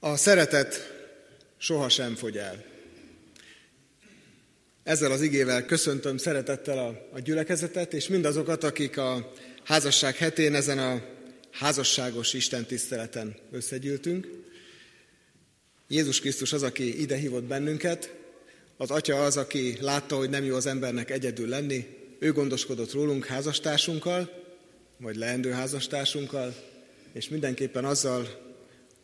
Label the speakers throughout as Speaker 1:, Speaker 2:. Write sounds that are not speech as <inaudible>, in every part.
Speaker 1: A szeretet sohasem fogy el. Ezzel az igével köszöntöm szeretettel a, a gyülekezetet, és mindazokat, akik a házasság hetén ezen a házasságos Isten tiszteleten összegyűltünk. Jézus Krisztus az, aki ide hívott bennünket, az Atya az, aki látta, hogy nem jó az embernek egyedül lenni, ő gondoskodott rólunk házastársunkkal, vagy leendő házastársunkkal, és mindenképpen azzal,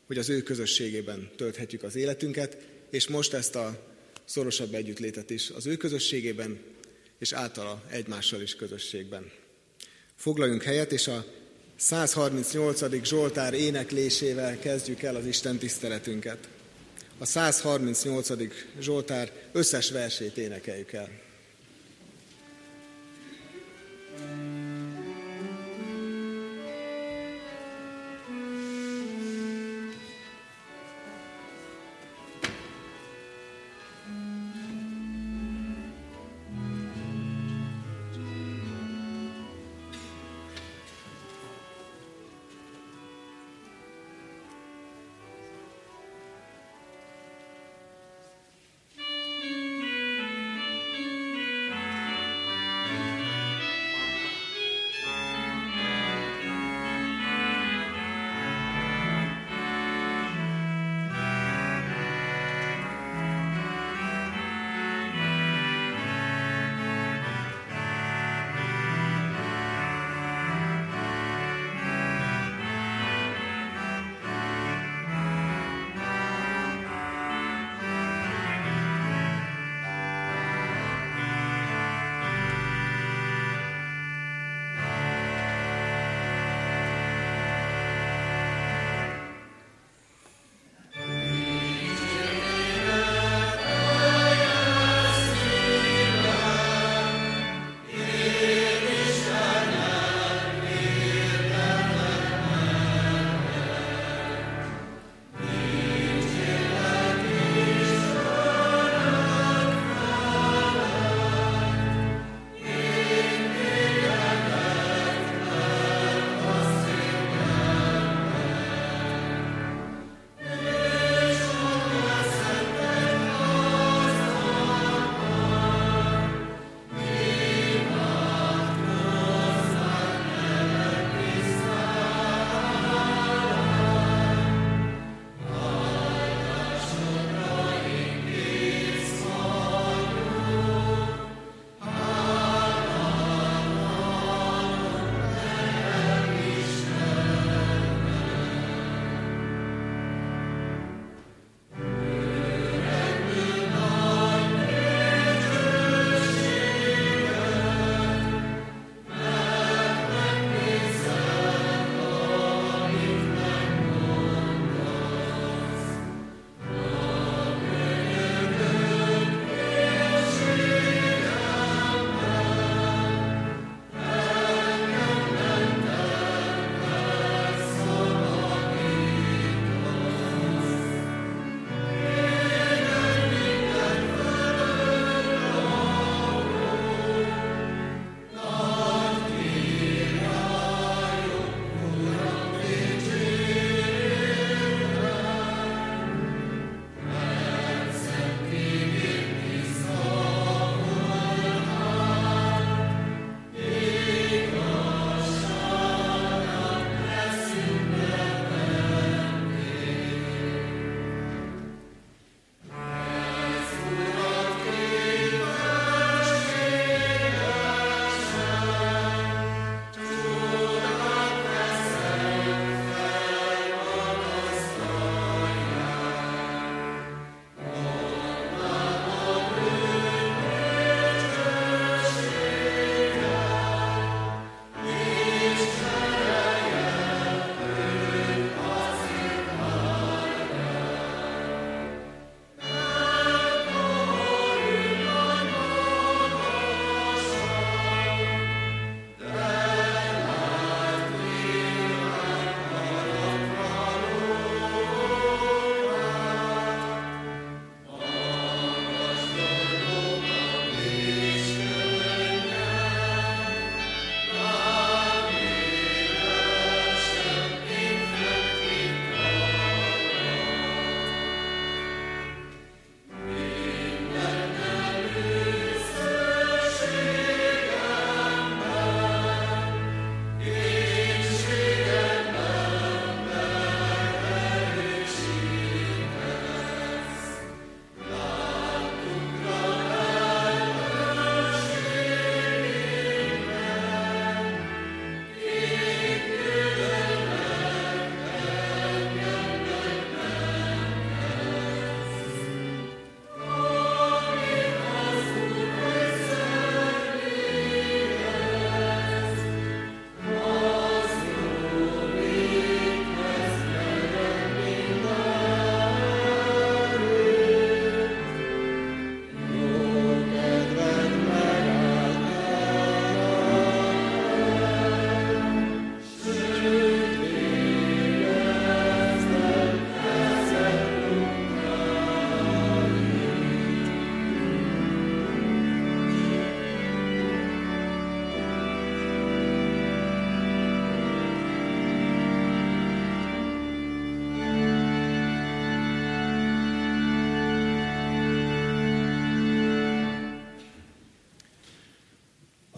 Speaker 1: hogy az ő közösségében tölthetjük az életünket, és most ezt a szorosabb együttlétet is az ő közösségében, és általa egymással is közösségben. Foglaljunk helyet, és a 138. Zsoltár éneklésével kezdjük el az Isten tiszteletünket. A 138. Zsoltár összes versét énekeljük el.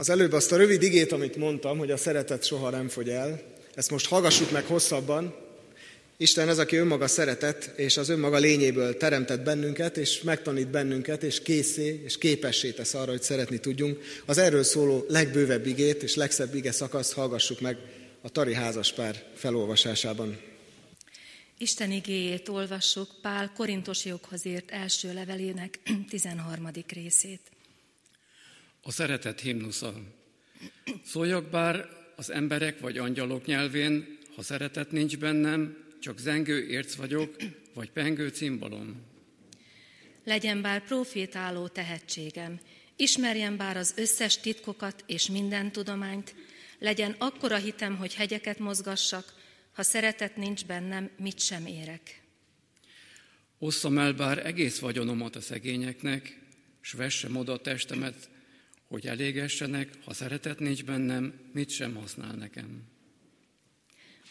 Speaker 1: Az előbb azt a rövid igét, amit mondtam, hogy a szeretet soha nem fogy el, ezt most hallgassuk meg hosszabban. Isten az, aki önmaga szeretet, és az önmaga lényéből teremtett bennünket, és megtanít bennünket, és készé, és képessé tesz arra, hogy szeretni tudjunk. Az erről szóló legbővebb igét és legszebb ige szakaszt hallgassuk meg a Tari házaspár felolvasásában.
Speaker 2: Isten igéjét olvassuk Pál Korintosiokhoz írt első levelének <clears throat> 13. részét.
Speaker 3: A szeretet himnusza. Szóljak bár az emberek vagy angyalok nyelvén, ha szeretet nincs bennem, csak zengő érc vagyok, vagy pengő cimbalom.
Speaker 2: Legyen bár profétáló tehetségem, ismerjen bár az összes titkokat és minden tudományt, legyen akkora hitem, hogy hegyeket mozgassak, ha szeretet nincs bennem, mit sem érek.
Speaker 3: Osszam el bár egész vagyonomat a szegényeknek, s vessem oda a testemet, hogy elégessenek, ha szeretet nincs bennem, mit sem használ nekem.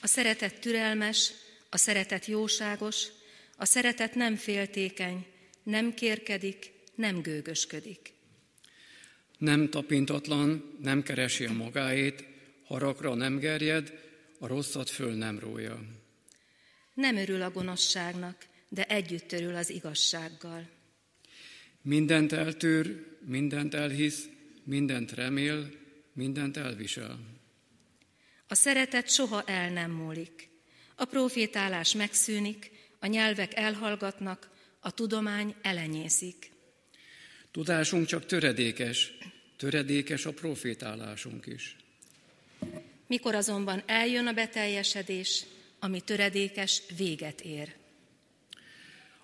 Speaker 2: A szeretet türelmes, a szeretet jóságos, a szeretet nem féltékeny, nem kérkedik, nem gőgösködik.
Speaker 3: Nem tapintatlan, nem keresi a magáét, haragra nem gerjed, a rosszat föl nem rója.
Speaker 2: Nem örül a gonoszságnak, de együtt örül az igazsággal.
Speaker 3: Mindent eltűr, mindent elhisz, mindent remél, mindent elvisel.
Speaker 2: A szeretet soha el nem múlik. A profétálás megszűnik, a nyelvek elhallgatnak, a tudomány elenyészik.
Speaker 3: Tudásunk csak töredékes, töredékes a profétálásunk is.
Speaker 2: Mikor azonban eljön a beteljesedés, ami töredékes, véget ér.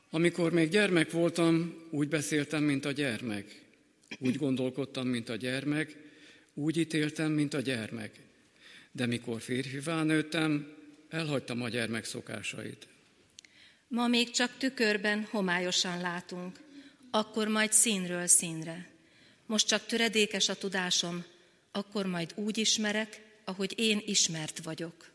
Speaker 3: Amikor még gyermek voltam, úgy beszéltem, mint a gyermek. Úgy gondolkodtam, mint a gyermek, úgy ítéltem, mint a gyermek. De mikor férfivá nőttem, elhagytam a gyermek szokásait.
Speaker 2: Ma még csak tükörben homályosan látunk, akkor majd színről színre. Most csak töredékes a tudásom, akkor majd úgy ismerek, ahogy én ismert vagyok.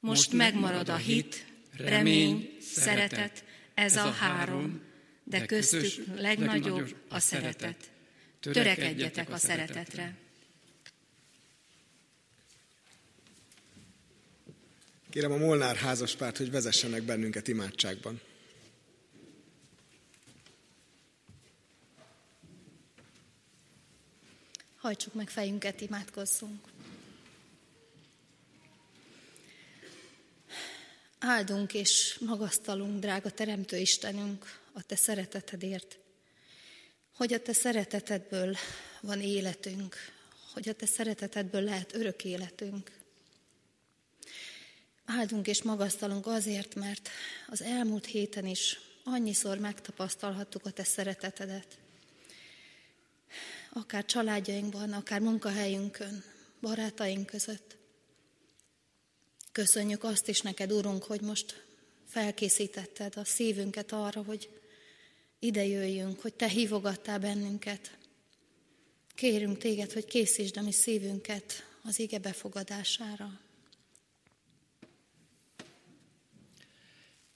Speaker 2: Most, Most megmarad a hit, remény, szeretet, ez a három, de köztük legnagyobb a szeretet. Törekedjetek a szeretetre.
Speaker 1: Kérem a Molnár házaspárt, hogy vezessenek bennünket imádságban.
Speaker 4: Hajtsuk meg fejünket, imádkozzunk. Áldunk és magasztalunk, drága Teremtő Istenünk, a Te szeretetedért, hogy a Te szeretetedből van életünk, hogy a Te szeretetedből lehet örök életünk. Áldunk és magasztalunk azért, mert az elmúlt héten is annyiszor megtapasztalhattuk a Te szeretetedet. Akár családjainkban, akár munkahelyünkön, barátaink között. Köszönjük azt is neked, Urunk, hogy most felkészítetted a szívünket arra, hogy ide jöjjünk, hogy Te hívogattál bennünket. Kérünk Téged, hogy készítsd a mi szívünket az ige befogadására.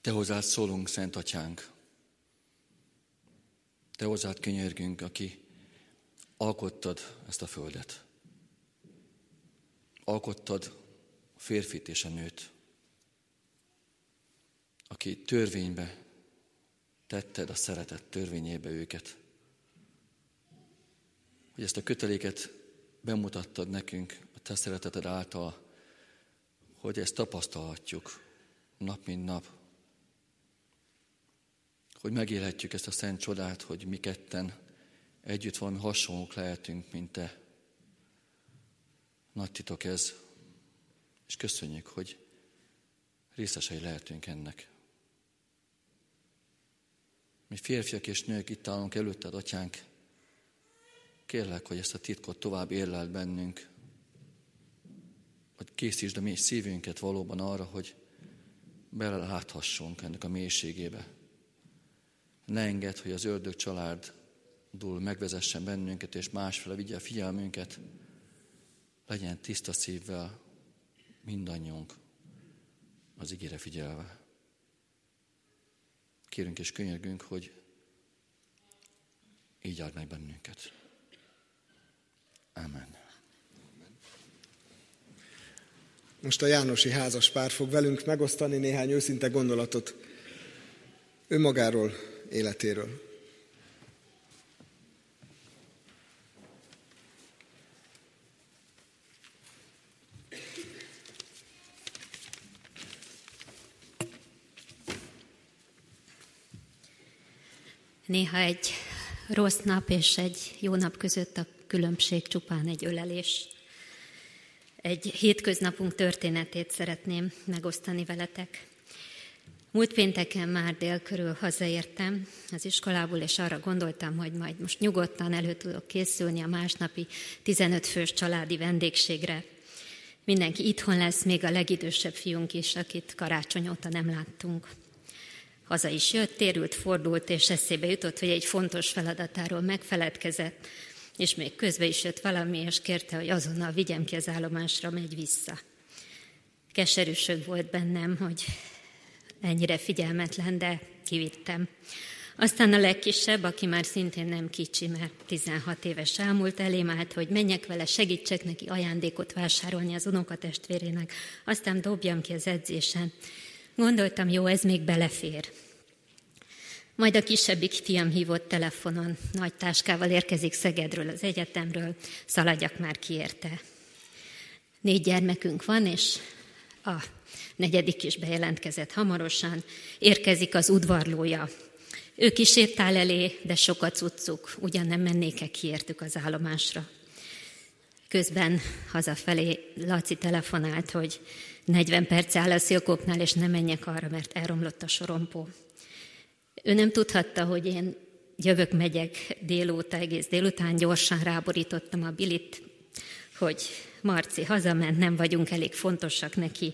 Speaker 5: Te hozzád szólunk, Szent Atyánk. Te hozzád könyörgünk, aki alkottad ezt a földet. Alkottad a férfit és a nőt, aki törvénybe tetted a szeretet törvényébe őket, hogy ezt a köteléket bemutattad nekünk a te szereteted által, hogy ezt tapasztalhatjuk nap mint nap, hogy megélhetjük ezt a szent csodát, hogy mi ketten együtt valami hasonlók lehetünk, mint te. Nagy titok ez, és köszönjük, hogy részesei lehetünk ennek. Mi férfiak és nők itt állunk előtted, atyánk, kérlek, hogy ezt a titkot tovább érlel bennünk, hogy készítsd a mi szívünket valóban arra, hogy beleláthassunk ennek a mélységébe. Ne engedd, hogy az ördög családdul megvezessen bennünket, és másfele vigye a figyelmünket, legyen tiszta szívvel, mindannyiunk az igére figyelve. Kérünk és könyörgünk, hogy így áld meg bennünket. Amen.
Speaker 1: Most a Jánosi házas pár fog velünk megosztani néhány őszinte gondolatot önmagáról, életéről.
Speaker 6: Néha egy rossz nap és egy jó nap között a különbség csupán egy ölelés. Egy hétköznapunk történetét szeretném megosztani veletek. Múlt pénteken már dél körül hazaértem az iskolából, és arra gondoltam, hogy majd most nyugodtan elő tudok készülni a másnapi 15 fős családi vendégségre. Mindenki itthon lesz, még a legidősebb fiunk is, akit karácsony óta nem láttunk. Haza is jött, térült, fordult, és eszébe jutott, hogy egy fontos feladatáról megfeledkezett, és még közbe is jött valami, és kérte, hogy azonnal vigyem ki az állomásra, megy vissza. Keserűség volt bennem, hogy ennyire figyelmetlen, de kivittem. Aztán a legkisebb, aki már szintén nem kicsi, mert 16 éves elmúlt, elém állt, hogy menjek vele, segítsek neki ajándékot vásárolni az unokatestvérének, aztán dobjam ki az edzésen. Gondoltam, jó, ez még belefér. Majd a kisebbik fiam hívott telefonon, nagy táskával érkezik Szegedről, az egyetemről, szaladjak már ki érte. Négy gyermekünk van, és a negyedik is bejelentkezett hamarosan, érkezik az udvarlója. Ő kísértál elé, de sokat cuccuk, ugyan nem mennék-e kiértük az állomásra. Közben hazafelé Laci telefonált, hogy 40 perc áll a szilkóknál, és nem menjek arra, mert elromlott a sorompó. Ő nem tudhatta, hogy én jövök, megyek délóta, egész délután gyorsan ráborítottam a bilit, hogy Marci hazament, nem vagyunk elég fontosak neki,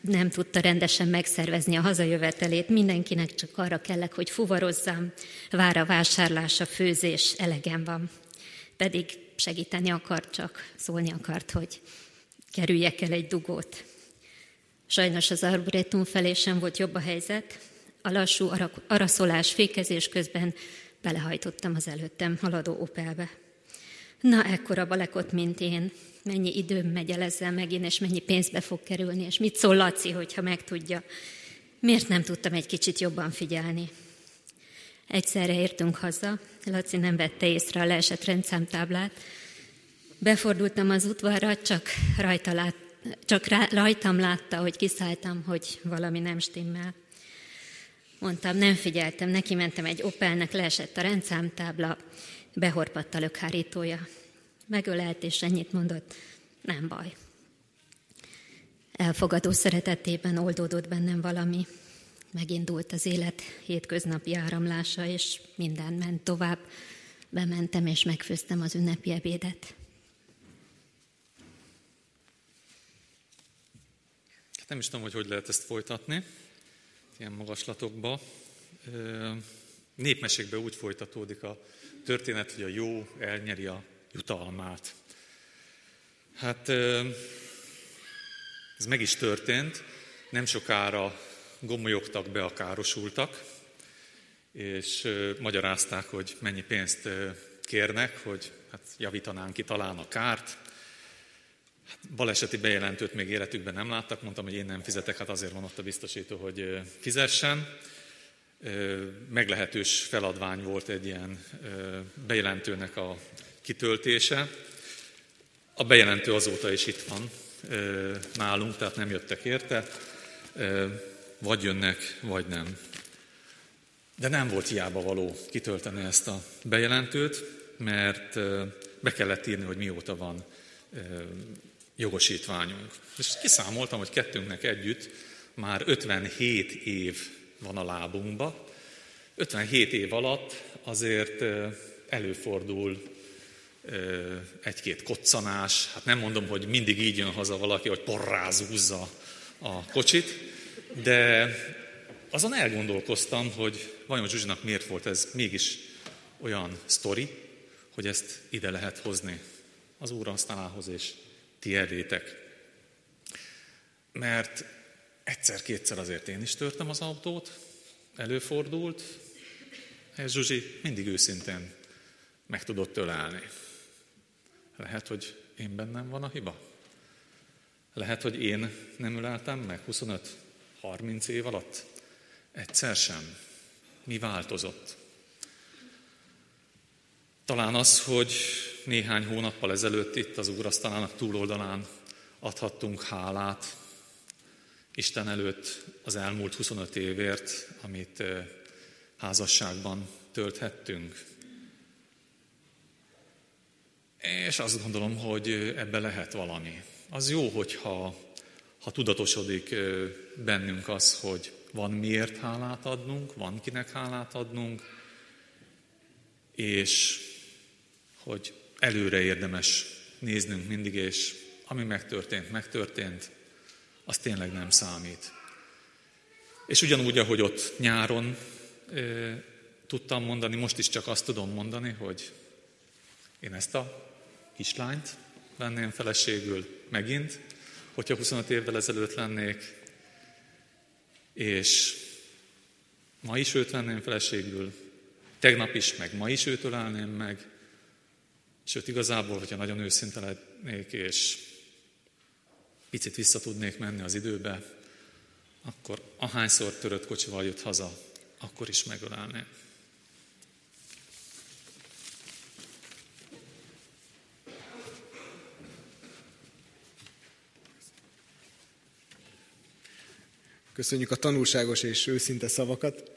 Speaker 6: nem tudta rendesen megszervezni a hazajövetelét, mindenkinek csak arra kellek, hogy fuvarozzam, vár a vásárlás, a főzés, elegem van. Pedig segíteni akart, csak szólni akart, hogy kerüljek el egy dugót. Sajnos az arboretum felé sem volt jobb a helyzet. A lassú araszolás, fékezés közben belehajtottam az előttem haladó Opelbe. Na, ekkora balekot, mint én. Mennyi időm megy el ezzel megint, és mennyi pénzbe fog kerülni, és mit szól Laci, hogyha megtudja. Miért nem tudtam egy kicsit jobban figyelni? Egyszerre értünk haza, Laci nem vette észre a leesett rendszámtáblát, Befordultam az udvarra, csak, rajta lát, csak rajtam látta, hogy kiszálltam, hogy valami nem stimmel. Mondtam, nem figyeltem, neki mentem egy Opelnek, leesett a rendszámtábla, behorpadt a lökhárítója. Megölelt, és ennyit mondott, nem baj. Elfogadó szeretetében oldódott bennem valami. Megindult az élet hétköznapi áramlása, és minden ment tovább. Bementem, és megfőztem az ünnepi ebédet.
Speaker 7: Nem is tudom, hogy hogy lehet ezt folytatni, ilyen magaslatokba. Népmesékben úgy folytatódik a történet, hogy a jó elnyeri a jutalmát. Hát ez meg is történt, nem sokára gomolyogtak be a károsultak, és magyarázták, hogy mennyi pénzt kérnek, hogy hát javítanánk ki talán a kárt. Baleseti bejelentőt még életükben nem láttak, mondtam, hogy én nem fizetek, hát azért van ott a biztosító, hogy fizessen. Meglehetős feladvány volt egy ilyen bejelentőnek a kitöltése. A bejelentő azóta is itt van nálunk, tehát nem jöttek érte. Vagy jönnek, vagy nem. De nem volt hiába való kitölteni ezt a bejelentőt, mert be kellett írni, hogy mióta van jogosítványunk. És kiszámoltam, hogy kettőnknek együtt már 57 év van a lábunkba. 57 év alatt azért előfordul egy-két koccanás, hát nem mondom, hogy mindig így jön haza valaki, hogy porrázúzza a kocsit, de azon elgondolkoztam, hogy vajon Zsuzsinak miért volt ez mégis olyan sztori, hogy ezt ide lehet hozni az úrasztalához és ti elétek. Mert egyszer-kétszer azért én is törtem az autót, előfordult, ez Zsuzsi mindig őszintén meg tudott ölelni. Lehet, hogy én bennem van a hiba. Lehet, hogy én nem öleltem meg 25-30 év alatt. Egyszer sem. Mi változott? Talán az, hogy néhány hónappal ezelőtt itt az úrasztalának túloldalán adhattunk hálát Isten előtt az elmúlt 25 évért, amit házasságban tölthettünk. És azt gondolom, hogy ebbe lehet valami. Az jó, hogyha ha tudatosodik bennünk az, hogy van miért hálát adnunk, van kinek hálát adnunk, és hogy előre érdemes néznünk mindig, és ami megtörtént, megtörtént, az tényleg nem számít. És ugyanúgy, ahogy ott nyáron e, tudtam mondani, most is csak azt tudom mondani, hogy én ezt a kislányt venném feleségül megint, hogyha 25 évvel ezelőtt lennék, és ma is őt venném feleségül, tegnap is, meg ma is őt ölelném meg, Sőt, igazából, hogyha nagyon őszinte lennék, és picit vissza tudnék menni az időbe, akkor ahányszor törött kocsival jött haza, akkor is megölelném.
Speaker 1: Köszönjük a tanulságos és őszinte szavakat.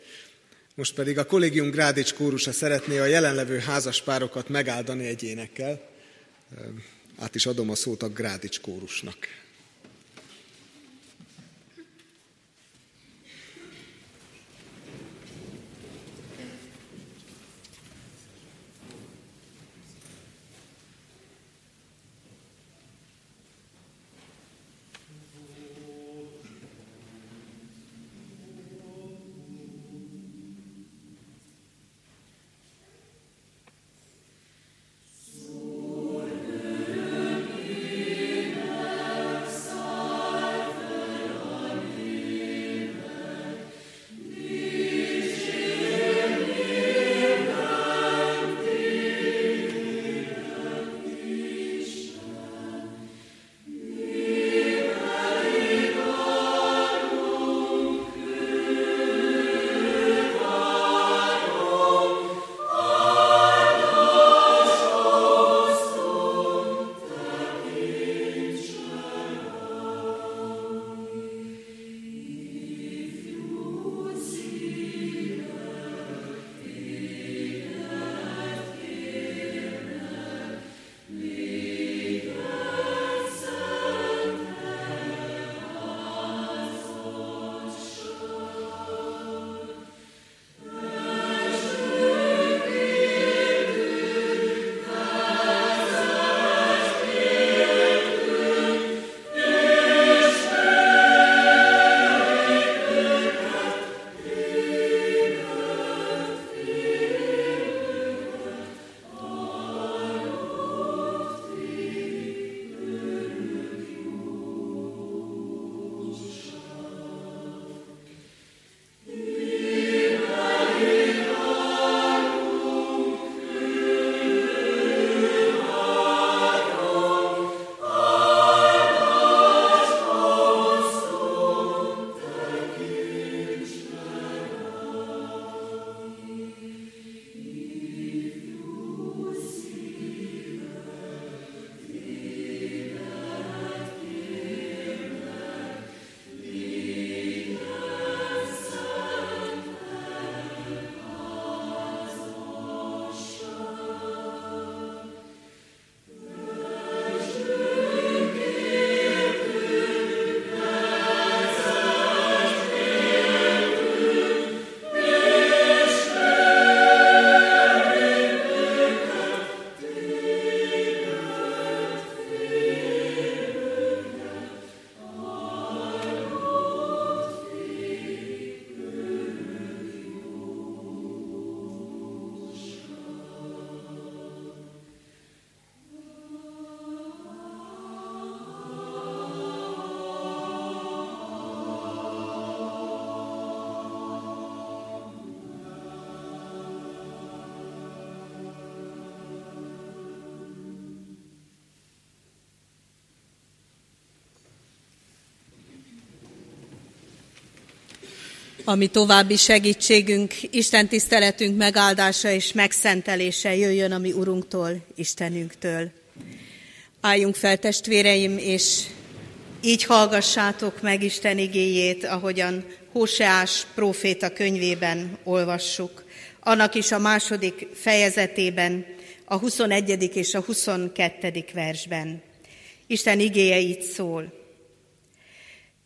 Speaker 1: Most pedig a kollégium Grádics kórusa szeretné a jelenlevő házaspárokat megáldani egy énekkel. Át is adom a szót a Grádics kórusnak.
Speaker 8: Ami további segítségünk, Isten tiszteletünk megáldása és megszentelése jöjjön a mi Urunktól, Istenünktől. Álljunk fel, testvéreim, és így hallgassátok meg Isten igéjét, ahogyan Hóseás próféta könyvében olvassuk. Annak is a második fejezetében, a 21. és a 22. versben. Isten igéje így szól.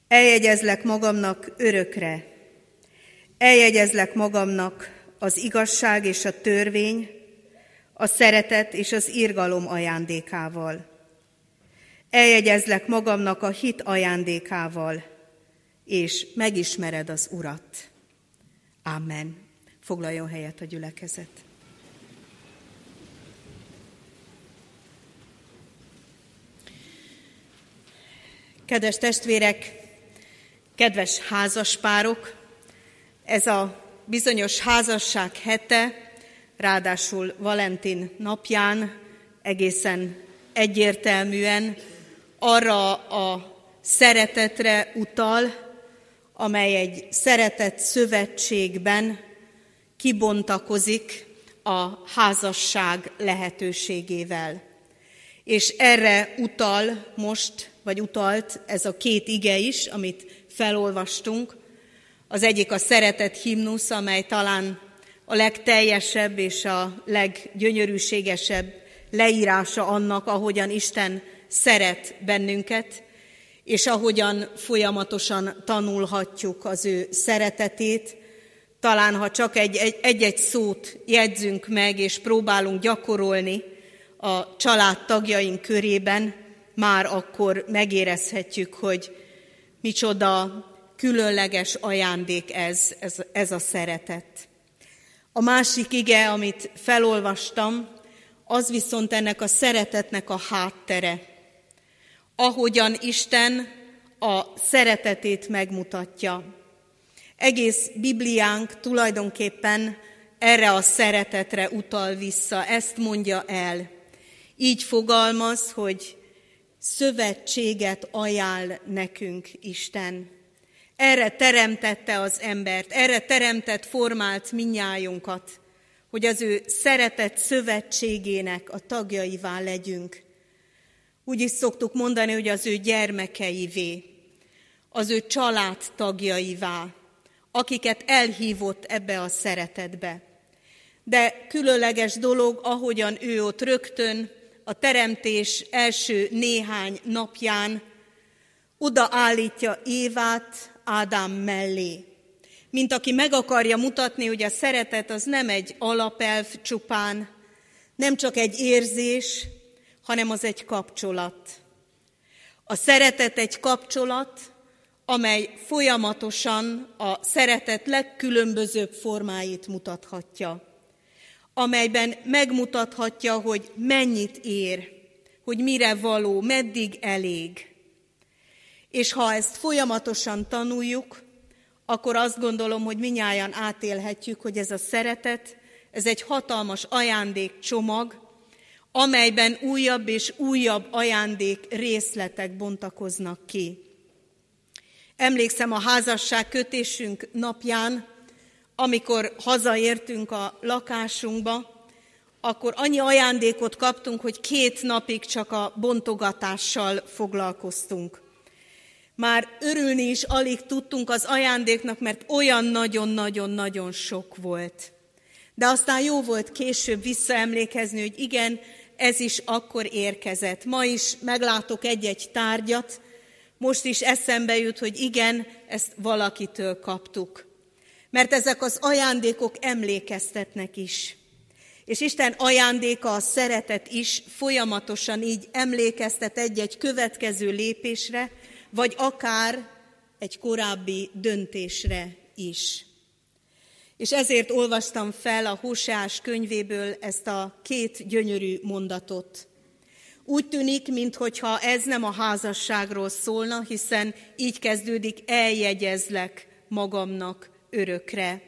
Speaker 8: Eljegyezlek magamnak örökre, eljegyezlek magamnak az igazság és a törvény, a szeretet és az irgalom ajándékával. Eljegyezlek magamnak a hit ajándékával, és megismered az Urat. Amen. Foglaljon helyet a gyülekezet. Kedves testvérek, kedves házaspárok, ez a bizonyos házasság hete, ráadásul Valentin napján egészen egyértelműen arra a szeretetre utal, amely egy szeretett szövetségben kibontakozik a házasság lehetőségével. És erre utal most, vagy utalt ez a két ige is, amit felolvastunk. Az egyik a szeretet himnusz, amely talán a legteljesebb és a leggyönyörűségesebb leírása annak, ahogyan Isten szeret bennünket, és ahogyan folyamatosan tanulhatjuk az ő szeretetét, talán ha csak egy-egy szót jegyzünk meg, és próbálunk gyakorolni a család tagjaink körében, már akkor megérezhetjük, hogy micsoda különleges ajándék ez, ez, ez a szeretet. A másik ige, amit felolvastam, az viszont ennek a szeretetnek a háttere ahogyan Isten a szeretetét megmutatja. Egész Bibliánk tulajdonképpen erre a szeretetre utal vissza, ezt mondja el. Így fogalmaz, hogy szövetséget ajánl nekünk Isten. Erre teremtette az embert, erre teremtett, formált minnyájunkat, hogy az ő szeretett szövetségének a tagjaivá legyünk. Úgy is szoktuk mondani, hogy az ő gyermekeivé, az ő családtagjaivá, akiket elhívott ebbe a szeretetbe. De különleges dolog, ahogyan ő ott rögtön a teremtés első néhány napján odaállítja Évát Ádám mellé. Mint aki meg akarja mutatni, hogy a szeretet az nem egy alapelv csupán, nem csak egy érzés, hanem az egy kapcsolat. A szeretet egy kapcsolat, amely folyamatosan a szeretet legkülönbözőbb formáit mutathatja, amelyben megmutathatja, hogy mennyit ér, hogy mire való, meddig elég. És ha ezt folyamatosan tanuljuk, akkor azt gondolom, hogy minnyáján átélhetjük, hogy ez a szeretet, ez egy hatalmas ajándékcsomag, amelyben újabb és újabb ajándék részletek bontakoznak ki. Emlékszem a házasság kötésünk napján, amikor hazaértünk a lakásunkba, akkor annyi ajándékot kaptunk, hogy két napig csak a bontogatással foglalkoztunk. Már örülni is alig tudtunk az ajándéknak, mert olyan nagyon-nagyon-nagyon sok volt. De aztán jó volt később visszaemlékezni, hogy igen, ez is akkor érkezett. Ma is meglátok egy-egy tárgyat, most is eszembe jut, hogy igen, ezt valakitől kaptuk. Mert ezek az ajándékok emlékeztetnek is. És Isten ajándéka, a szeretet is folyamatosan így emlékeztet egy-egy következő lépésre, vagy akár egy korábbi döntésre is. És ezért olvastam fel a Hóseás könyvéből ezt a két gyönyörű mondatot. Úgy tűnik, mintha ez nem a házasságról szólna, hiszen így kezdődik, eljegyezlek magamnak örökre.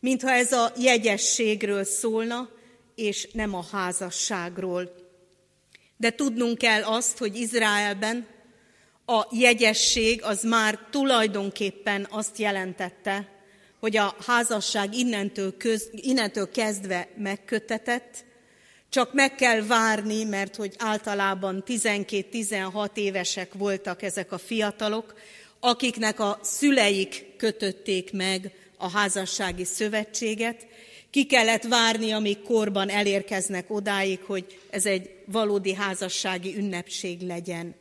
Speaker 8: Mintha ez a jegyességről szólna, és nem a házasságról. De tudnunk kell azt, hogy Izraelben a jegyesség az már tulajdonképpen azt jelentette, hogy a házasság innentől, köz, innentől kezdve megkötetett, csak meg kell várni, mert hogy általában 12-16 évesek voltak ezek a fiatalok, akiknek a szüleik kötötték meg a házassági szövetséget. Ki kellett várni, amíg korban elérkeznek odáig, hogy ez egy valódi házassági ünnepség legyen.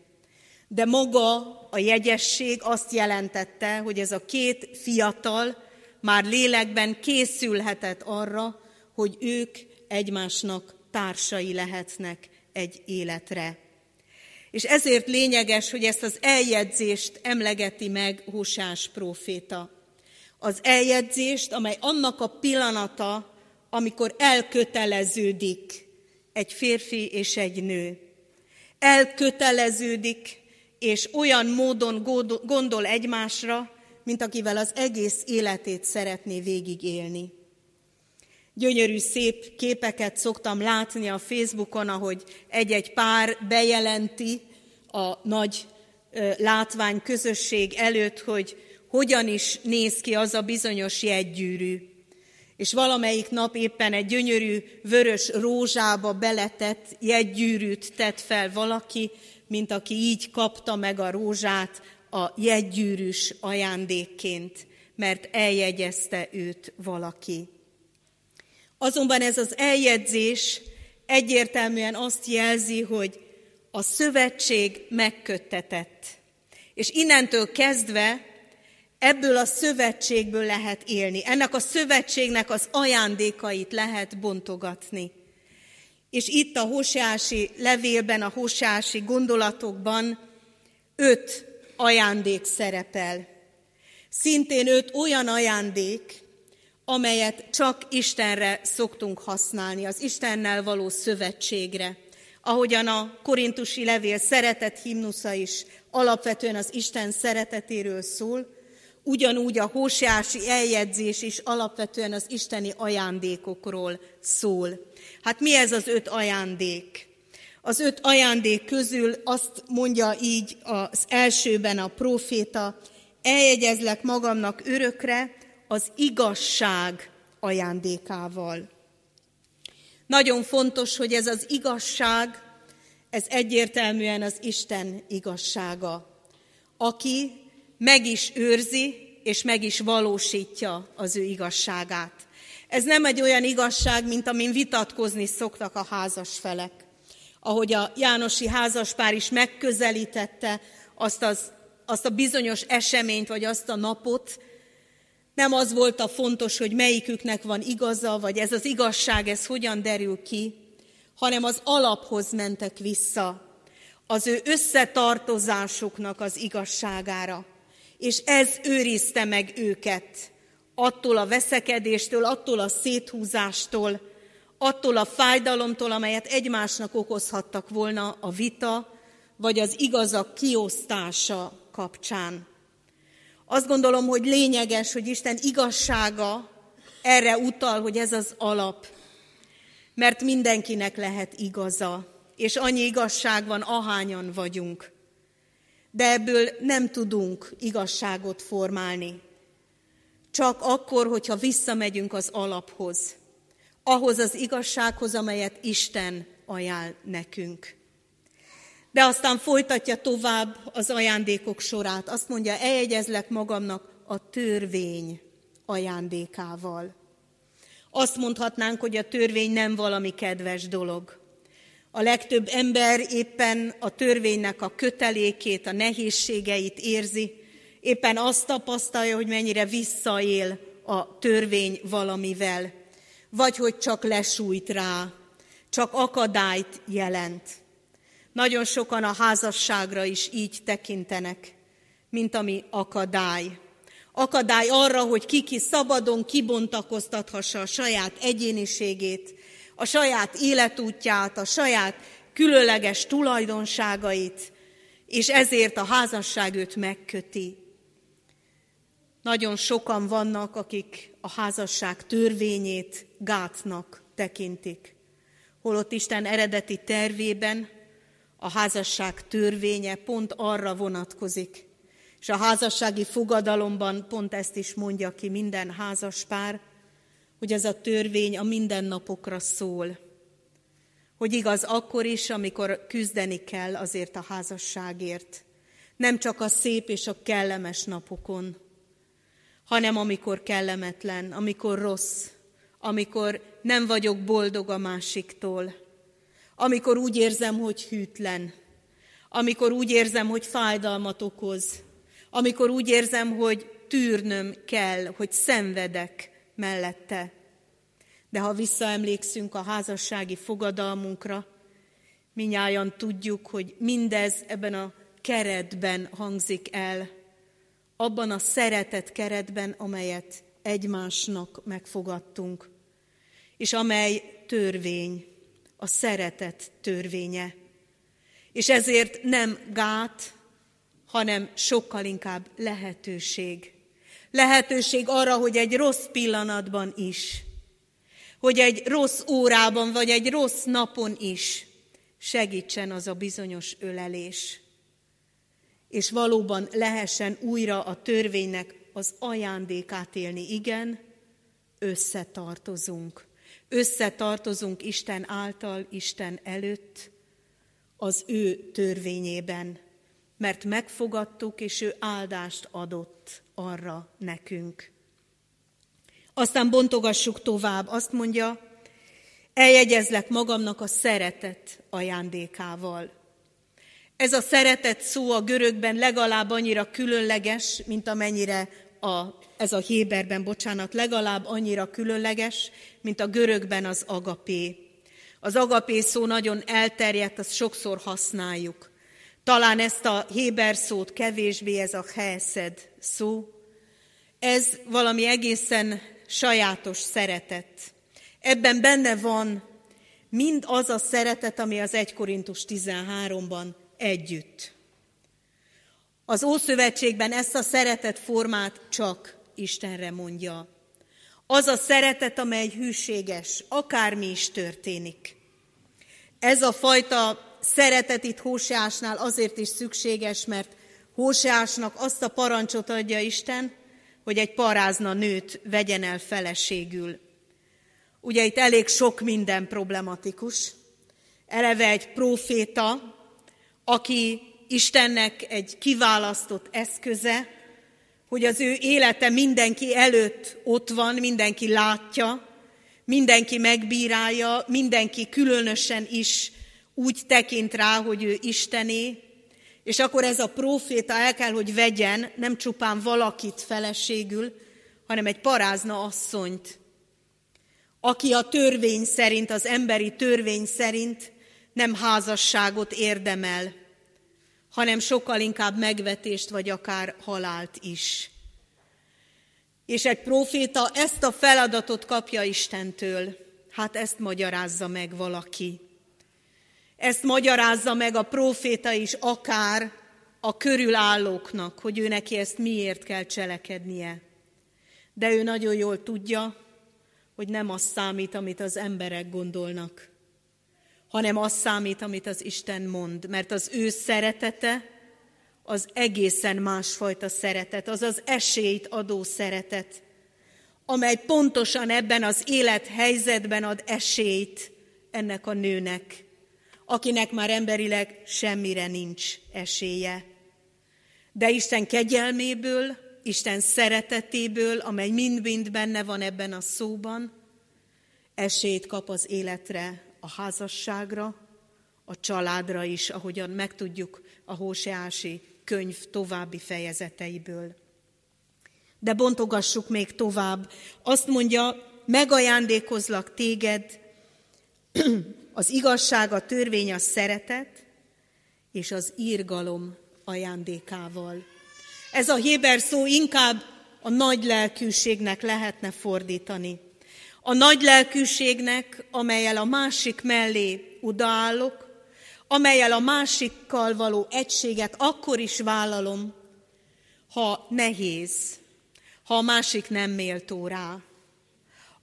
Speaker 8: De maga a jegyesség azt jelentette, hogy ez a két fiatal már lélekben készülhetett arra, hogy ők egymásnak társai lehetnek egy életre. És ezért lényeges, hogy ezt az eljegyzést emlegeti meg Húsás próféta. Az eljegyzést, amely annak a pillanata, amikor elköteleződik egy férfi és egy nő. Elköteleződik, és olyan módon gondol egymásra, mint akivel az egész életét szeretné végigélni. Gyönyörű, szép képeket szoktam látni a Facebookon, ahogy egy-egy pár bejelenti a nagy látvány közösség előtt, hogy hogyan is néz ki az a bizonyos jegygyűrű. És valamelyik nap éppen egy gyönyörű vörös rózsába beletett jegygyűrűt tett fel valaki, mint aki így kapta meg a rózsát a jegygyűrűs ajándékként, mert eljegyezte őt valaki. Azonban ez az eljegyzés egyértelműen azt jelzi, hogy a szövetség megköttetett. És innentől kezdve ebből a szövetségből lehet élni. Ennek a szövetségnek az ajándékait lehet bontogatni. És itt a Hóseási levélben, a Hóseási gondolatokban öt ajándék szerepel. Szintén öt olyan ajándék, amelyet csak Istenre szoktunk használni, az Istennel való szövetségre. Ahogyan a korintusi levél szeretet himnusza is alapvetően az Isten szeretetéről szól, ugyanúgy a hóseási eljegyzés is alapvetően az isteni ajándékokról szól. Hát mi ez az öt ajándék? Az öt ajándék közül azt mondja így az elsőben a proféta, eljegyezlek magamnak örökre az igazság ajándékával. Nagyon fontos, hogy ez az igazság, ez egyértelműen az Isten igazsága, aki meg is őrzi, és meg is valósítja az ő igazságát. Ez nem egy olyan igazság, mint amin vitatkozni szoktak a házas felek ahogy a Jánosi házaspár is megközelítette azt, az, azt a bizonyos eseményt, vagy azt a napot, nem az volt a fontos, hogy melyiküknek van igaza, vagy ez az igazság, ez hogyan derül ki, hanem az alaphoz mentek vissza, az ő összetartozásuknak az igazságára. És ez őrizte meg őket attól a veszekedéstől, attól a széthúzástól, attól a fájdalomtól, amelyet egymásnak okozhattak volna a vita, vagy az igazak kiosztása kapcsán. Azt gondolom, hogy lényeges, hogy Isten igazsága erre utal, hogy ez az alap, mert mindenkinek lehet igaza, és annyi igazság van, ahányan vagyunk. De ebből nem tudunk igazságot formálni. Csak akkor, hogyha visszamegyünk az alaphoz, ahhoz az igazsághoz, amelyet Isten ajánl nekünk. De aztán folytatja tovább az ajándékok sorát. Azt mondja, eljegyezlek magamnak a törvény ajándékával. Azt mondhatnánk, hogy a törvény nem valami kedves dolog. A legtöbb ember éppen a törvénynek a kötelékét, a nehézségeit érzi, éppen azt tapasztalja, hogy mennyire visszaél a törvény valamivel vagy hogy csak lesújt rá, csak akadályt jelent. Nagyon sokan a házasságra is így tekintenek, mint ami akadály. Akadály arra, hogy kiki szabadon kibontakoztathassa a saját egyéniségét, a saját életútját, a saját különleges tulajdonságait, és ezért a házasság őt megköti. Nagyon sokan vannak, akik a házasság törvényét gátnak tekintik. Holott Isten eredeti tervében a házasság törvénye pont arra vonatkozik, És a házassági fogadalomban pont ezt is mondja ki minden házaspár, hogy ez a törvény a mindennapokra szól. Hogy igaz akkor is, amikor küzdeni kell azért a házasságért. Nem csak a szép és a kellemes napokon, hanem amikor kellemetlen, amikor rossz, amikor nem vagyok boldog a másiktól, amikor úgy érzem, hogy hűtlen, amikor úgy érzem, hogy fájdalmat okoz, amikor úgy érzem, hogy tűrnöm kell, hogy szenvedek mellette. De ha visszaemlékszünk a házassági fogadalmunkra, minnyáján tudjuk, hogy mindez ebben a keretben hangzik el, abban a szeretet keretben, amelyet egymásnak megfogadtunk, és amely törvény, a szeretet törvénye. És ezért nem gát, hanem sokkal inkább lehetőség. Lehetőség arra, hogy egy rossz pillanatban is, hogy egy rossz órában, vagy egy rossz napon is segítsen az a bizonyos ölelés. És valóban lehessen újra a törvénynek az ajándékát élni. Igen, összetartozunk. Összetartozunk Isten által, Isten előtt, az ő törvényében, mert megfogadtuk, és ő áldást adott arra nekünk. Aztán bontogassuk tovább, azt mondja, eljegyezlek magamnak a szeretet ajándékával. Ez a szeretet szó a görögben legalább annyira különleges, mint amennyire a, ez a Héberben, bocsánat, legalább annyira különleges, mint a görögben az agapé. Az agapé szó nagyon elterjedt, azt sokszor használjuk. Talán ezt a Héber szót kevésbé, ez a heszed szó. Ez valami egészen sajátos szeretet. Ebben benne van mind az a szeretet, ami az 1 Korintus 13-ban együtt. Az Ószövetségben ezt a szeretet formát csak Istenre mondja. Az a szeretet, amely hűséges, akármi is történik. Ez a fajta szeretet itt Hóseásnál azért is szükséges, mert Hóseásnak azt a parancsot adja Isten, hogy egy parázna nőt vegyen el feleségül. Ugye itt elég sok minden problematikus. Eleve egy proféta, aki Istennek egy kiválasztott eszköze, hogy az ő élete mindenki előtt ott van, mindenki látja, mindenki megbírálja, mindenki különösen is úgy tekint rá, hogy ő Istené, és akkor ez a proféta el kell, hogy vegyen nem csupán valakit feleségül, hanem egy parázna asszonyt, aki a törvény szerint, az emberi törvény szerint nem házasságot érdemel, hanem sokkal inkább megvetést vagy akár halált is. És egy proféta ezt a feladatot kapja Istentől. Hát ezt magyarázza meg valaki. Ezt magyarázza meg a proféta is akár a körülállóknak, hogy ő neki ezt miért kell cselekednie. De ő nagyon jól tudja, hogy nem az számít, amit az emberek gondolnak, hanem az számít, amit az Isten mond, mert az ő szeretete az egészen másfajta szeretet, az az esélyt adó szeretet, amely pontosan ebben az élethelyzetben ad esélyt ennek a nőnek, akinek már emberileg semmire nincs esélye. De Isten kegyelméből, Isten szeretetéből, amely mind-mind benne van ebben a szóban, esélyt kap az életre, a házasságra, a családra is, ahogyan megtudjuk a Hóseási könyv további fejezeteiből. De bontogassuk még tovább. Azt mondja, megajándékozlak téged <clears throat> az igazság, a törvény, a szeretet és az írgalom ajándékával. Ez a héber szó inkább a nagy lelkűségnek lehetne fordítani. A nagy lelkűségnek, amelyel a másik mellé odaállok, amelyel a másikkal való egységet akkor is vállalom, ha nehéz, ha a másik nem méltó rá.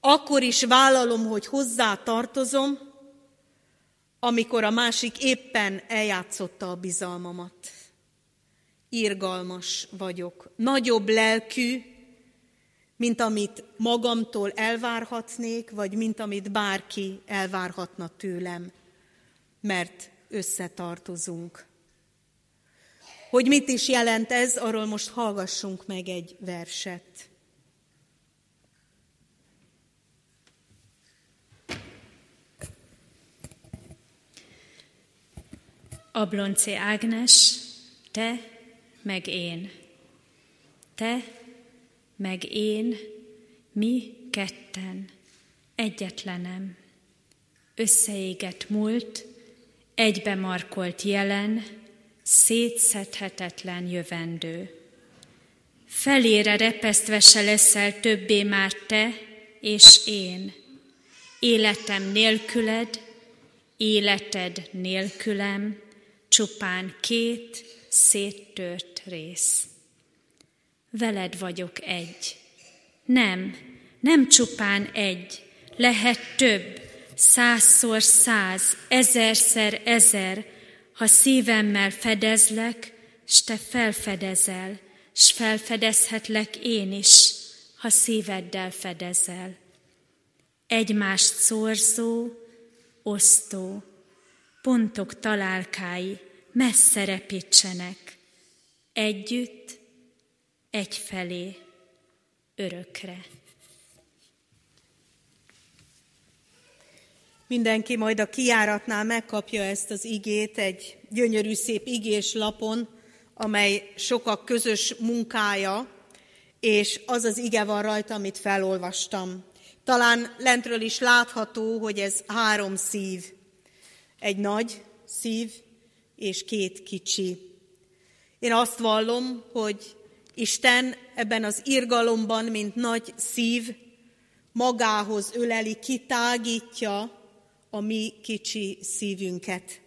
Speaker 8: Akkor is vállalom, hogy hozzá tartozom, amikor a másik éppen eljátszotta a bizalmamat. irgalmas vagyok, nagyobb lelkű, mint amit magamtól elvárhatnék, vagy mint amit bárki elvárhatna tőlem, mert összetartozunk. Hogy mit is jelent ez, arról most hallgassunk meg egy verset.
Speaker 9: Ablonci Ágnes, te meg én. Te meg én, mi ketten, egyetlenem. Összeégett múlt, egybemarkolt jelen, szétszedhetetlen jövendő. Felére repesztve se leszel többé már te és én. Életem nélküled, életed nélkülem, csupán két széttört rész. Veled vagyok egy. Nem, nem csupán egy, lehet több, százszor száz, ezerszer ezer, ha szívemmel fedezlek, s te felfedezel, s felfedezhetlek én is, ha szíveddel fedezel. Egymást szorzó, osztó, pontok találkái messze repítsenek, együtt, egyfelé, örökre.
Speaker 8: Mindenki majd a kiáratnál megkapja ezt az igét egy gyönyörű szép igés lapon, amely sokak közös munkája, és az az ige van rajta, amit felolvastam. Talán lentről is látható, hogy ez három szív. Egy nagy szív és két kicsi. Én azt vallom, hogy Isten ebben az irgalomban, mint nagy szív, magához öleli, kitágítja a mi kicsi szívünket.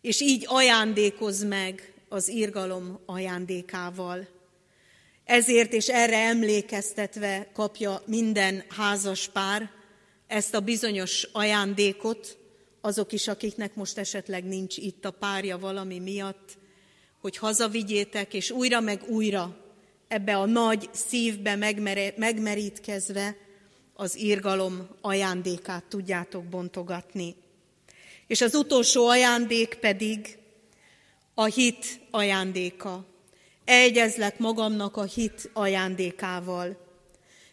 Speaker 8: És így ajándékoz meg az irgalom ajándékával. Ezért és erre emlékeztetve kapja minden házas pár ezt a bizonyos ajándékot, azok is, akiknek most esetleg nincs itt a párja valami miatt, hogy hazavigyétek, és újra meg újra ebbe a nagy szívbe megmerítkezve az írgalom ajándékát tudjátok bontogatni. És az utolsó ajándék pedig a hit ajándéka. Egyezlek magamnak a hit ajándékával.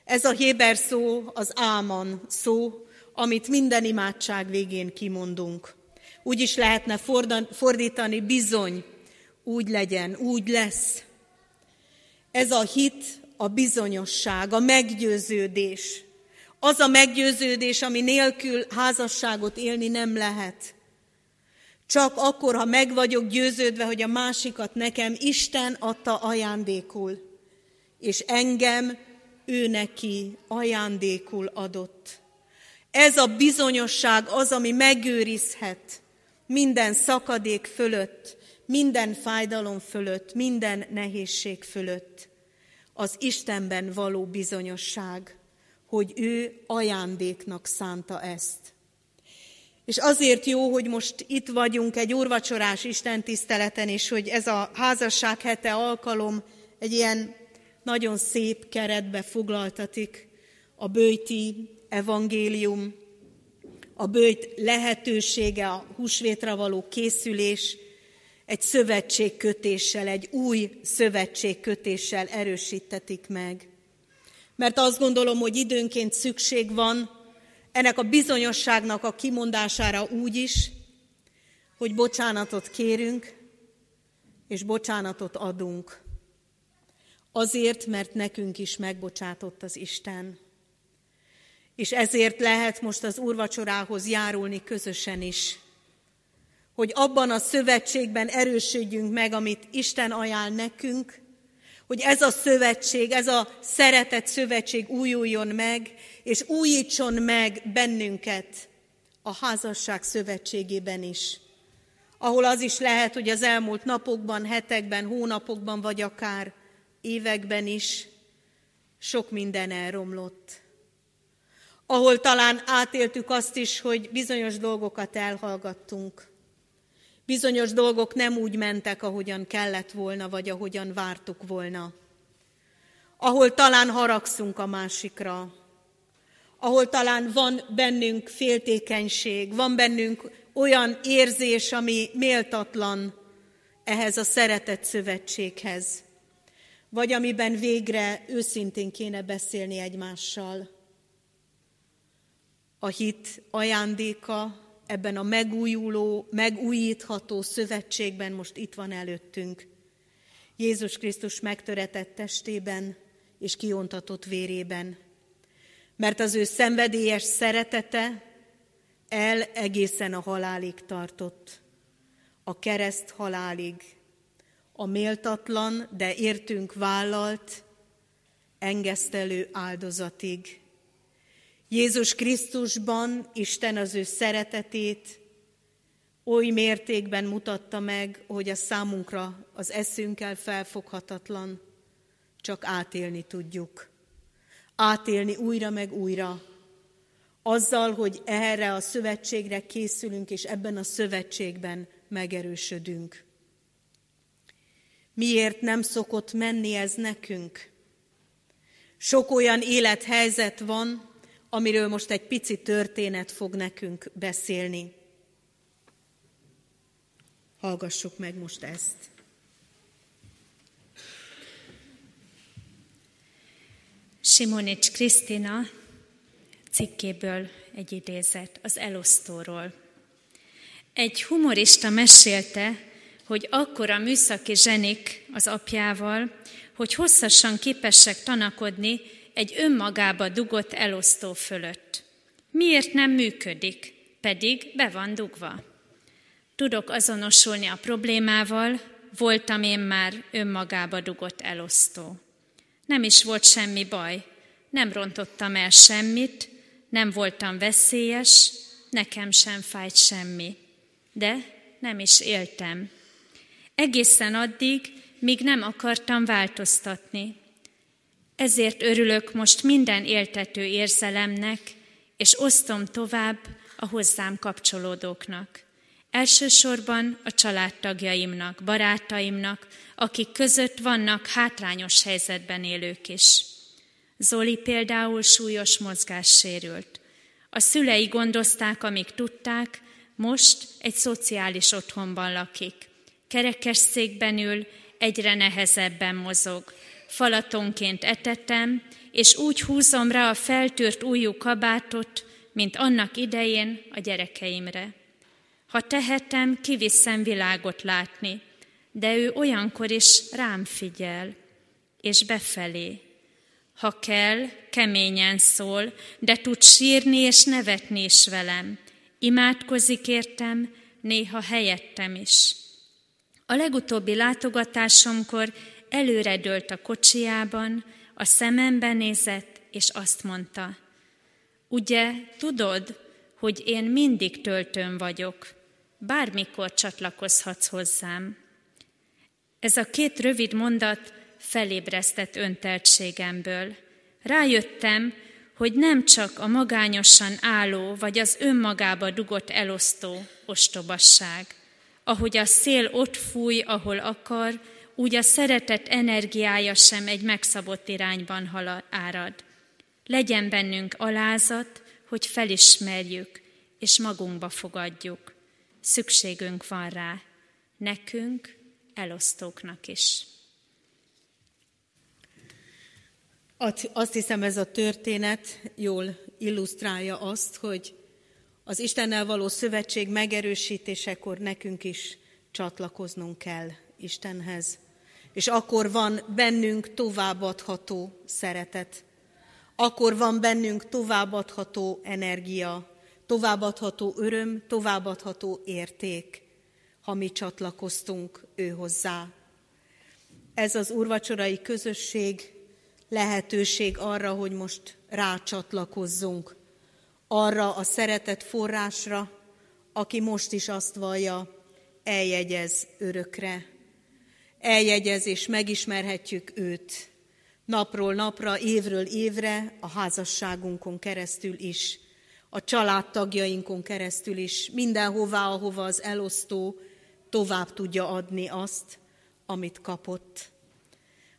Speaker 8: Ez a héber szó az áman szó, amit minden imádság végén kimondunk. Úgy is lehetne fordítani, bizony, úgy legyen, úgy lesz. Ez a hit, a bizonyosság, a meggyőződés. Az a meggyőződés, ami nélkül házasságot élni nem lehet. Csak akkor, ha meg vagyok győződve, hogy a másikat nekem Isten adta ajándékul, és engem ő neki ajándékul adott. Ez a bizonyosság az, ami megőrizhet minden szakadék fölött, minden fájdalom fölött, minden nehézség fölött. Az Istenben való bizonyosság, hogy ő ajándéknak szánta ezt. És azért jó, hogy most itt vagyunk egy úrvacsorás Isten tiszteleten, és hogy ez a házasság hete alkalom egy ilyen nagyon szép keretbe foglaltatik a bőti evangélium, a bőjt lehetősége, a húsvétra való készülés, egy szövetségkötéssel, egy új szövetségkötéssel erősítetik meg. Mert azt gondolom, hogy időnként szükség van ennek a bizonyosságnak a kimondására úgy is, hogy bocsánatot kérünk, és bocsánatot adunk. Azért, mert nekünk is megbocsátott az Isten és ezért lehet most az úrvacsorához járulni közösen is. Hogy abban a szövetségben erősödjünk meg, amit Isten ajánl nekünk, hogy ez a szövetség, ez a szeretett szövetség újuljon meg, és újítson meg bennünket a házasság szövetségében is. Ahol az is lehet, hogy az elmúlt napokban, hetekben, hónapokban, vagy akár években is sok minden elromlott ahol talán átéltük azt is, hogy bizonyos dolgokat elhallgattunk. Bizonyos dolgok nem úgy mentek, ahogyan kellett volna, vagy ahogyan vártuk volna. Ahol talán haragszunk a másikra, ahol talán van bennünk féltékenység, van bennünk olyan érzés, ami méltatlan ehhez a szeretett szövetséghez, vagy amiben végre őszintén kéne beszélni egymással. A hit ajándéka ebben a megújuló, megújítható szövetségben most itt van előttünk. Jézus Krisztus megtöretett testében és kiontatott vérében. Mert az ő szenvedélyes szeretete el egészen a halálig tartott. A kereszt halálig. A méltatlan, de értünk vállalt, engesztelő áldozatig. Jézus Krisztusban Isten az ő szeretetét oly mértékben mutatta meg, hogy a számunkra az eszünkkel felfoghatatlan, csak átélni tudjuk. Átélni újra meg újra, azzal, hogy erre a szövetségre készülünk, és ebben a szövetségben megerősödünk. Miért nem szokott menni ez nekünk? Sok olyan élethelyzet van, amiről most egy pici történet fog nekünk beszélni. Hallgassuk meg most ezt.
Speaker 9: Simonics Krisztina cikkéből egy idézet az elosztóról. Egy humorista mesélte, hogy akkor a műszaki zsenik az apjával, hogy hosszasan képesek tanakodni egy önmagába dugott elosztó fölött. Miért nem működik, pedig be van dugva? Tudok azonosulni a problémával, voltam én már önmagába dugott elosztó. Nem is volt semmi baj, nem rontottam el semmit, nem voltam veszélyes, nekem sem fájt semmi. De nem is éltem. Egészen addig, míg nem akartam változtatni. Ezért örülök most minden éltető érzelemnek, és osztom tovább a hozzám kapcsolódóknak. Elsősorban a családtagjaimnak, barátaimnak, akik között vannak hátrányos helyzetben élők is. Zoli például súlyos mozgássérült. A szülei gondozták, amíg tudták, most egy szociális otthonban lakik. Kerekes székben ül, egyre nehezebben mozog. Falatonként etetem, és úgy húzom rá a feltört újú kabátot, mint annak idején a gyerekeimre. Ha tehetem, kiviszem világot látni, de ő olyankor is rám figyel, és befelé. Ha kell, keményen szól, de tud sírni és nevetni is velem. Imádkozik értem, néha helyettem is. A legutóbbi látogatásomkor előredőlt a kocsiában, a szemembe nézett, és azt mondta, ugye tudod, hogy én mindig töltőn vagyok, bármikor csatlakozhatsz hozzám. Ez a két rövid mondat felébresztett önteltségemből. Rájöttem, hogy nem csak a magányosan álló vagy az önmagába dugott elosztó ostobasság. Ahogy a szél ott fúj, ahol akar, úgy a szeretet energiája sem egy megszabott irányban halad, árad. Legyen bennünk alázat, hogy felismerjük és magunkba fogadjuk. Szükségünk van rá, nekünk, elosztóknak is.
Speaker 8: Azt hiszem, ez a történet jól illusztrálja azt, hogy az Istennel való szövetség megerősítésekor nekünk is csatlakoznunk kell Istenhez. És akkor van bennünk továbbadható szeretet. Akkor van bennünk továbbadható energia, továbbadható öröm, továbbadható érték, ha mi csatlakoztunk ő hozzá. Ez az urvacsorai közösség lehetőség arra, hogy most rácsatlakozzunk arra a szeretet forrásra, aki most is azt vallja, eljegyez örökre. Eljegyez és megismerhetjük őt napról napra, évről évre, a házasságunkon keresztül is, a családtagjainkon keresztül is, mindenhová, ahova az elosztó tovább tudja adni azt, amit kapott.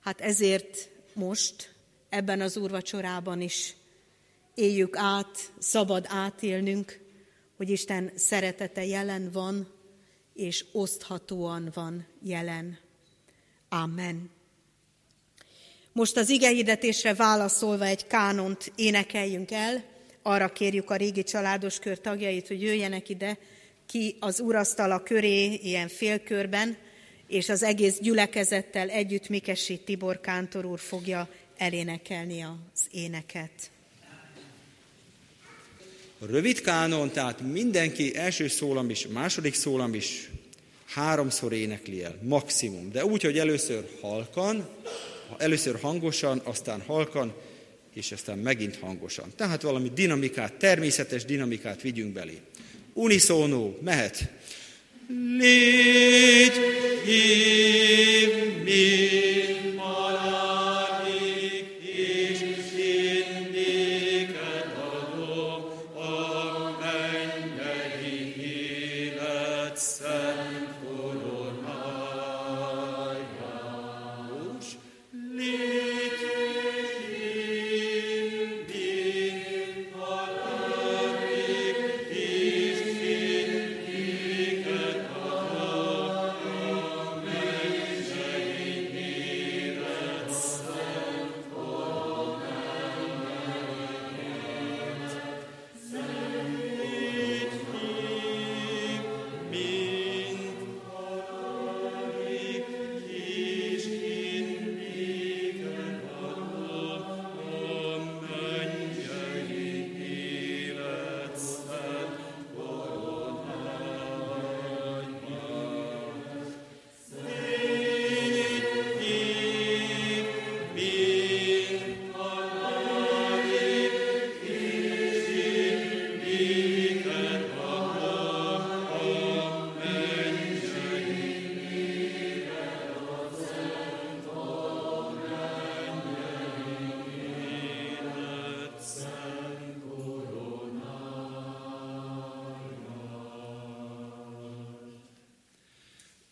Speaker 8: Hát ezért most ebben az úrvacsorában is éljük át, szabad átélnünk, hogy Isten szeretete jelen van, és oszthatóan van jelen. Amen. Most az igehirdetésre válaszolva egy kánont énekeljünk el, arra kérjük a régi családos kör tagjait, hogy jöjjenek ide, ki az urasztala köré, ilyen félkörben, és az egész gyülekezettel együtt Mikesi Tibor Kántor úr fogja elénekelni az éneket.
Speaker 10: A rövid kánon, tehát mindenki első szólam is, második szólam is háromszor énekli el, maximum. De úgy, hogy először halkan, először hangosan, aztán halkan, és aztán megint hangosan. Tehát valami dinamikát, természetes dinamikát vigyünk belé. Unisono, mehet. Légy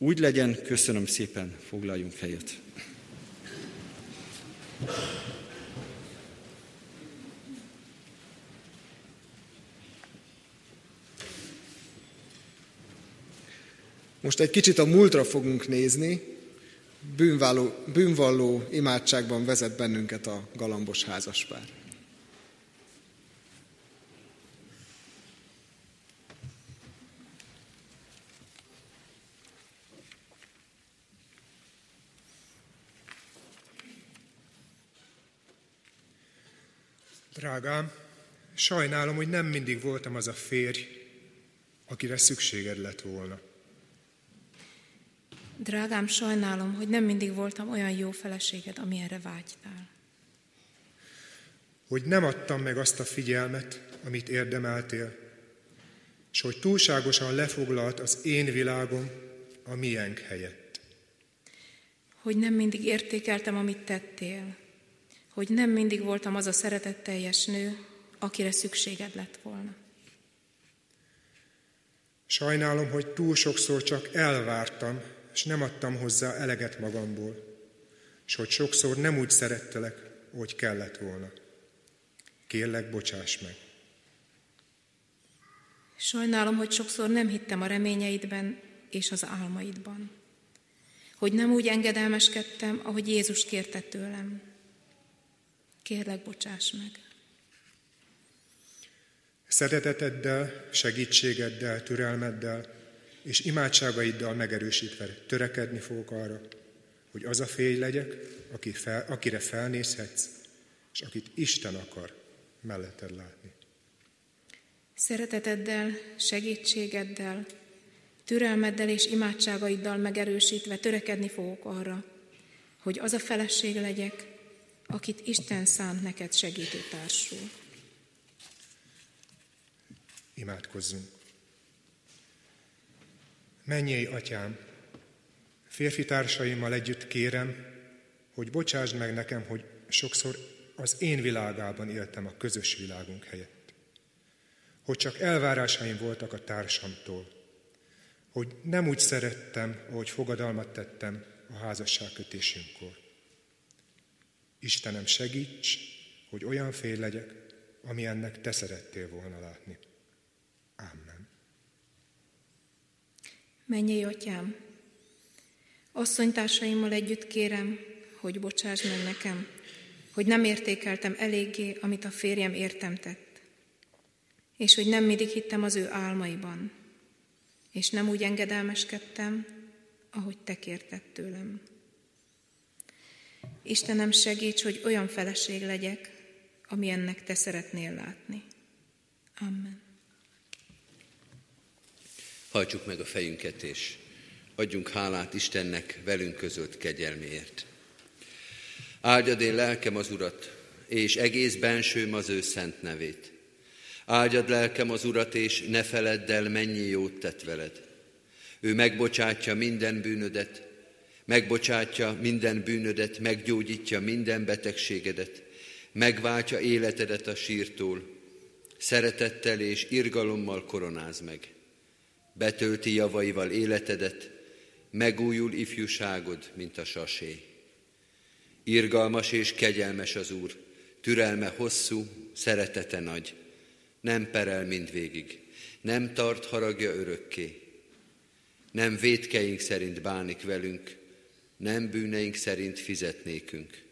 Speaker 10: Úgy legyen, köszönöm szépen, foglaljunk helyet.
Speaker 1: Most egy kicsit a múltra fogunk nézni. Bűnvalló, bűnvalló imádságban vezet bennünket a galambos házaspár.
Speaker 11: Drágám, sajnálom, hogy nem mindig voltam az a férj, akire szükséged lett volna.
Speaker 12: Drágám, sajnálom, hogy nem mindig voltam olyan jó feleséged, amilyenre vágytál.
Speaker 11: Hogy nem adtam meg azt a figyelmet, amit érdemeltél, és hogy túlságosan lefoglalt az én világom a miénk helyett.
Speaker 12: Hogy nem mindig értékeltem, amit tettél, hogy nem mindig voltam az a szeretetteljes nő, akire szükséged lett volna.
Speaker 11: Sajnálom, hogy túl sokszor csak elvártam, és nem adtam hozzá eleget magamból, és hogy sokszor nem úgy szerettelek, hogy kellett volna. Kérlek, bocsáss meg.
Speaker 12: Sajnálom, hogy sokszor nem hittem a reményeidben és az álmaidban. Hogy nem úgy engedelmeskedtem, ahogy Jézus kérte tőlem. Kérlek, bocsáss meg.
Speaker 11: Szereteteddel, segítségeddel, türelmeddel és imádságaiddal megerősítve törekedni fogok arra, hogy az a férj legyek, aki fel, akire felnézhetsz, és akit Isten akar melletted látni.
Speaker 12: Szereteteddel, segítségeddel, türelmeddel és imádságaiddal megerősítve törekedni fogok arra, hogy az a feleség legyek, akit Isten szánt neked segítőtársul.
Speaker 11: Imádkozzunk. Menjél, atyám, férfi társaimmal együtt kérem, hogy bocsásd meg nekem, hogy sokszor az én világában éltem a közös világunk helyett. Hogy csak elvárásaim voltak a társamtól. hogy nem úgy szerettem, ahogy fogadalmat tettem a házasságkötésünkkor. Istenem, segíts, hogy olyan fél legyek, ami ennek te szerettél volna látni. Amen.
Speaker 12: Mennyi atyám, asszonytársaimmal együtt kérem, hogy bocsáss meg nekem, hogy nem értékeltem eléggé, amit a férjem értem tett, és hogy nem mindig hittem az ő álmaiban, és nem úgy engedelmeskedtem, ahogy te kérted tőlem. Istenem, segíts, hogy olyan feleség legyek, ami ennek te szeretnél látni. Amen.
Speaker 13: Hajtsuk meg a fejünket, és adjunk hálát Istennek velünk között kegyelméért. Áldjad én lelkem az Urat, és egész bensőm az ő szent nevét. Áldjad lelkem az Urat, és ne feledd el, mennyi jót tett veled. Ő megbocsátja minden bűnödet, megbocsátja minden bűnödet, meggyógyítja minden betegségedet, megváltja életedet a sírtól, szeretettel és irgalommal koronáz meg. Betölti javaival életedet, megújul ifjúságod, mint a sasé. Irgalmas és kegyelmes az Úr, türelme hosszú, szeretete nagy, nem perel mindvégig, nem tart haragja örökké, nem védkeink szerint bánik velünk, nem bűneink szerint fizetnékünk.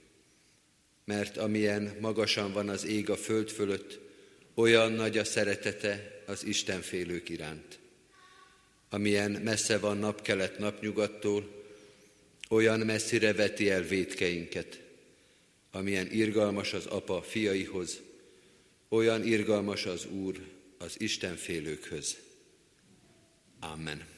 Speaker 13: Mert amilyen magasan van az ég a föld fölött, olyan nagy a szeretete az Isten félők iránt. Amilyen messze van napkelet napnyugattól, olyan messzire veti el védkeinket. Amilyen irgalmas az apa fiaihoz, olyan irgalmas az Úr az Isten félőkhöz. Amen.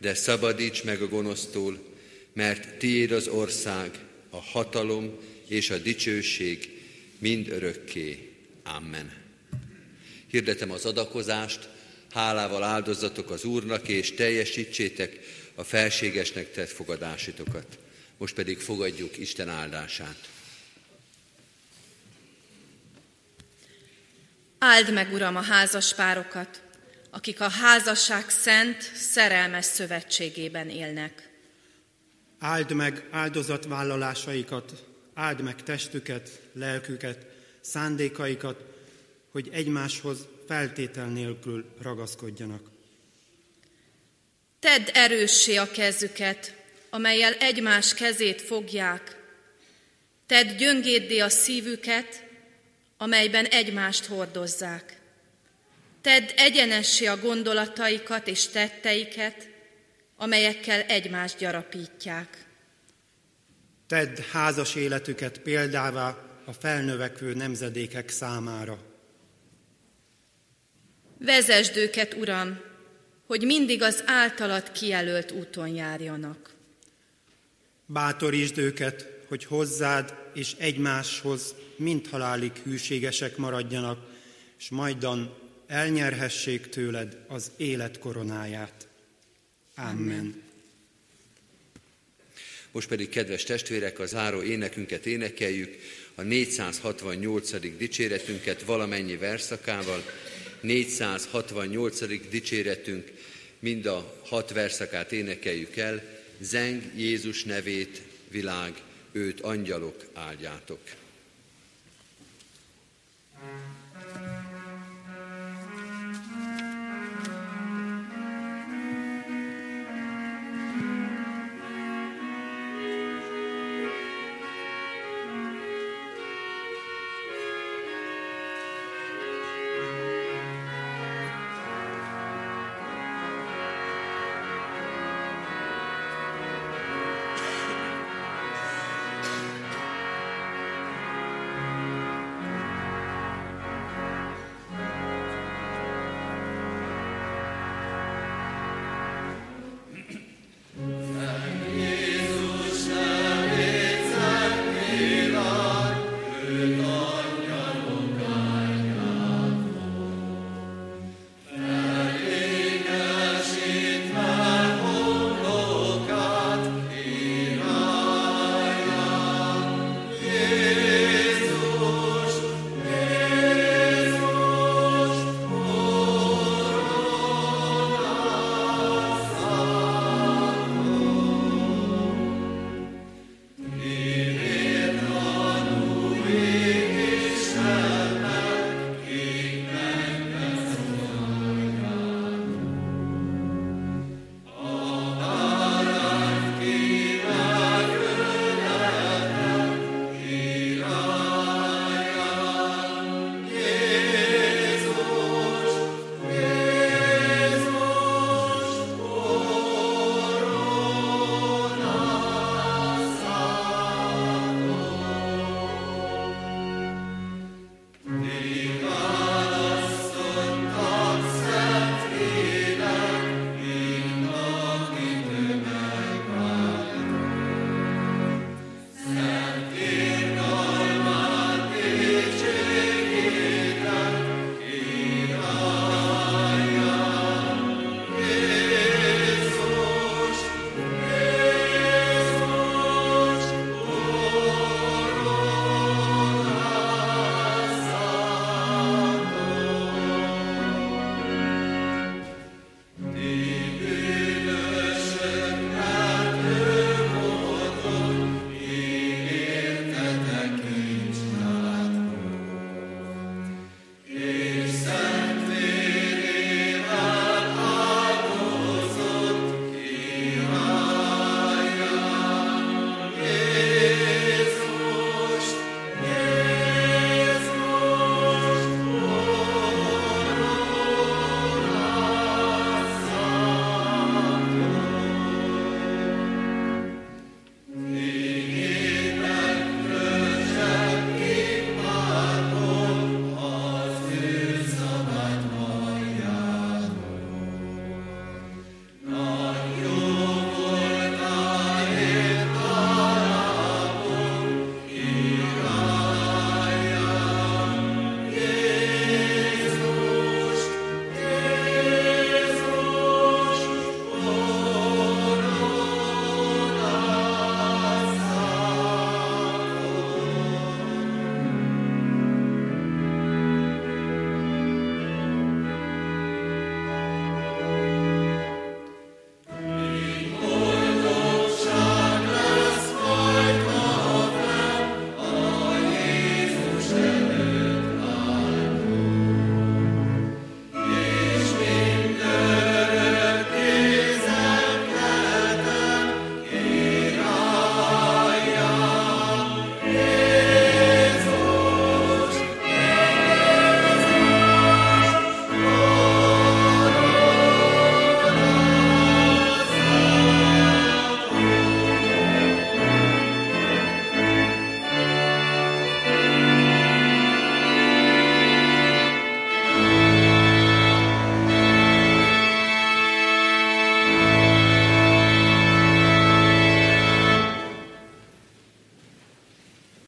Speaker 13: de szabadíts meg a gonosztól, mert tiéd az ország, a hatalom és a dicsőség mind örökké. Amen. Hirdetem az adakozást, hálával áldozatok az Úrnak, és teljesítsétek a felségesnek tett fogadásitokat. Most pedig fogadjuk Isten áldását.
Speaker 2: Áld meg, Uram, a házas párokat, akik a házasság szent, szerelmes szövetségében élnek.
Speaker 14: Áld meg áldozatvállalásaikat, áld meg testüket, lelküket, szándékaikat, hogy egymáshoz feltétel nélkül ragaszkodjanak.
Speaker 2: Tedd erőssé a kezüket, amelyel egymás kezét fogják. Tedd gyöngéddé a szívüket, amelyben egymást hordozzák. Tedd egyenessé a gondolataikat és tetteiket, amelyekkel egymást gyarapítják.
Speaker 14: Tedd házas életüket példává a felnövekvő nemzedékek számára.
Speaker 2: Vezesd őket, Uram, hogy mindig az általad kijelölt úton járjanak.
Speaker 14: Bátorítsd őket, hogy hozzád és egymáshoz mind halálig hűségesek maradjanak, és majdan elnyerhessék tőled az élet koronáját. Amen.
Speaker 13: Most pedig, kedves testvérek, a záró énekünket énekeljük, a 468. dicséretünket valamennyi verszakával. 468. dicséretünk, mind a hat verszakát énekeljük el. Zeng Jézus nevét, világ, őt angyalok áldjátok.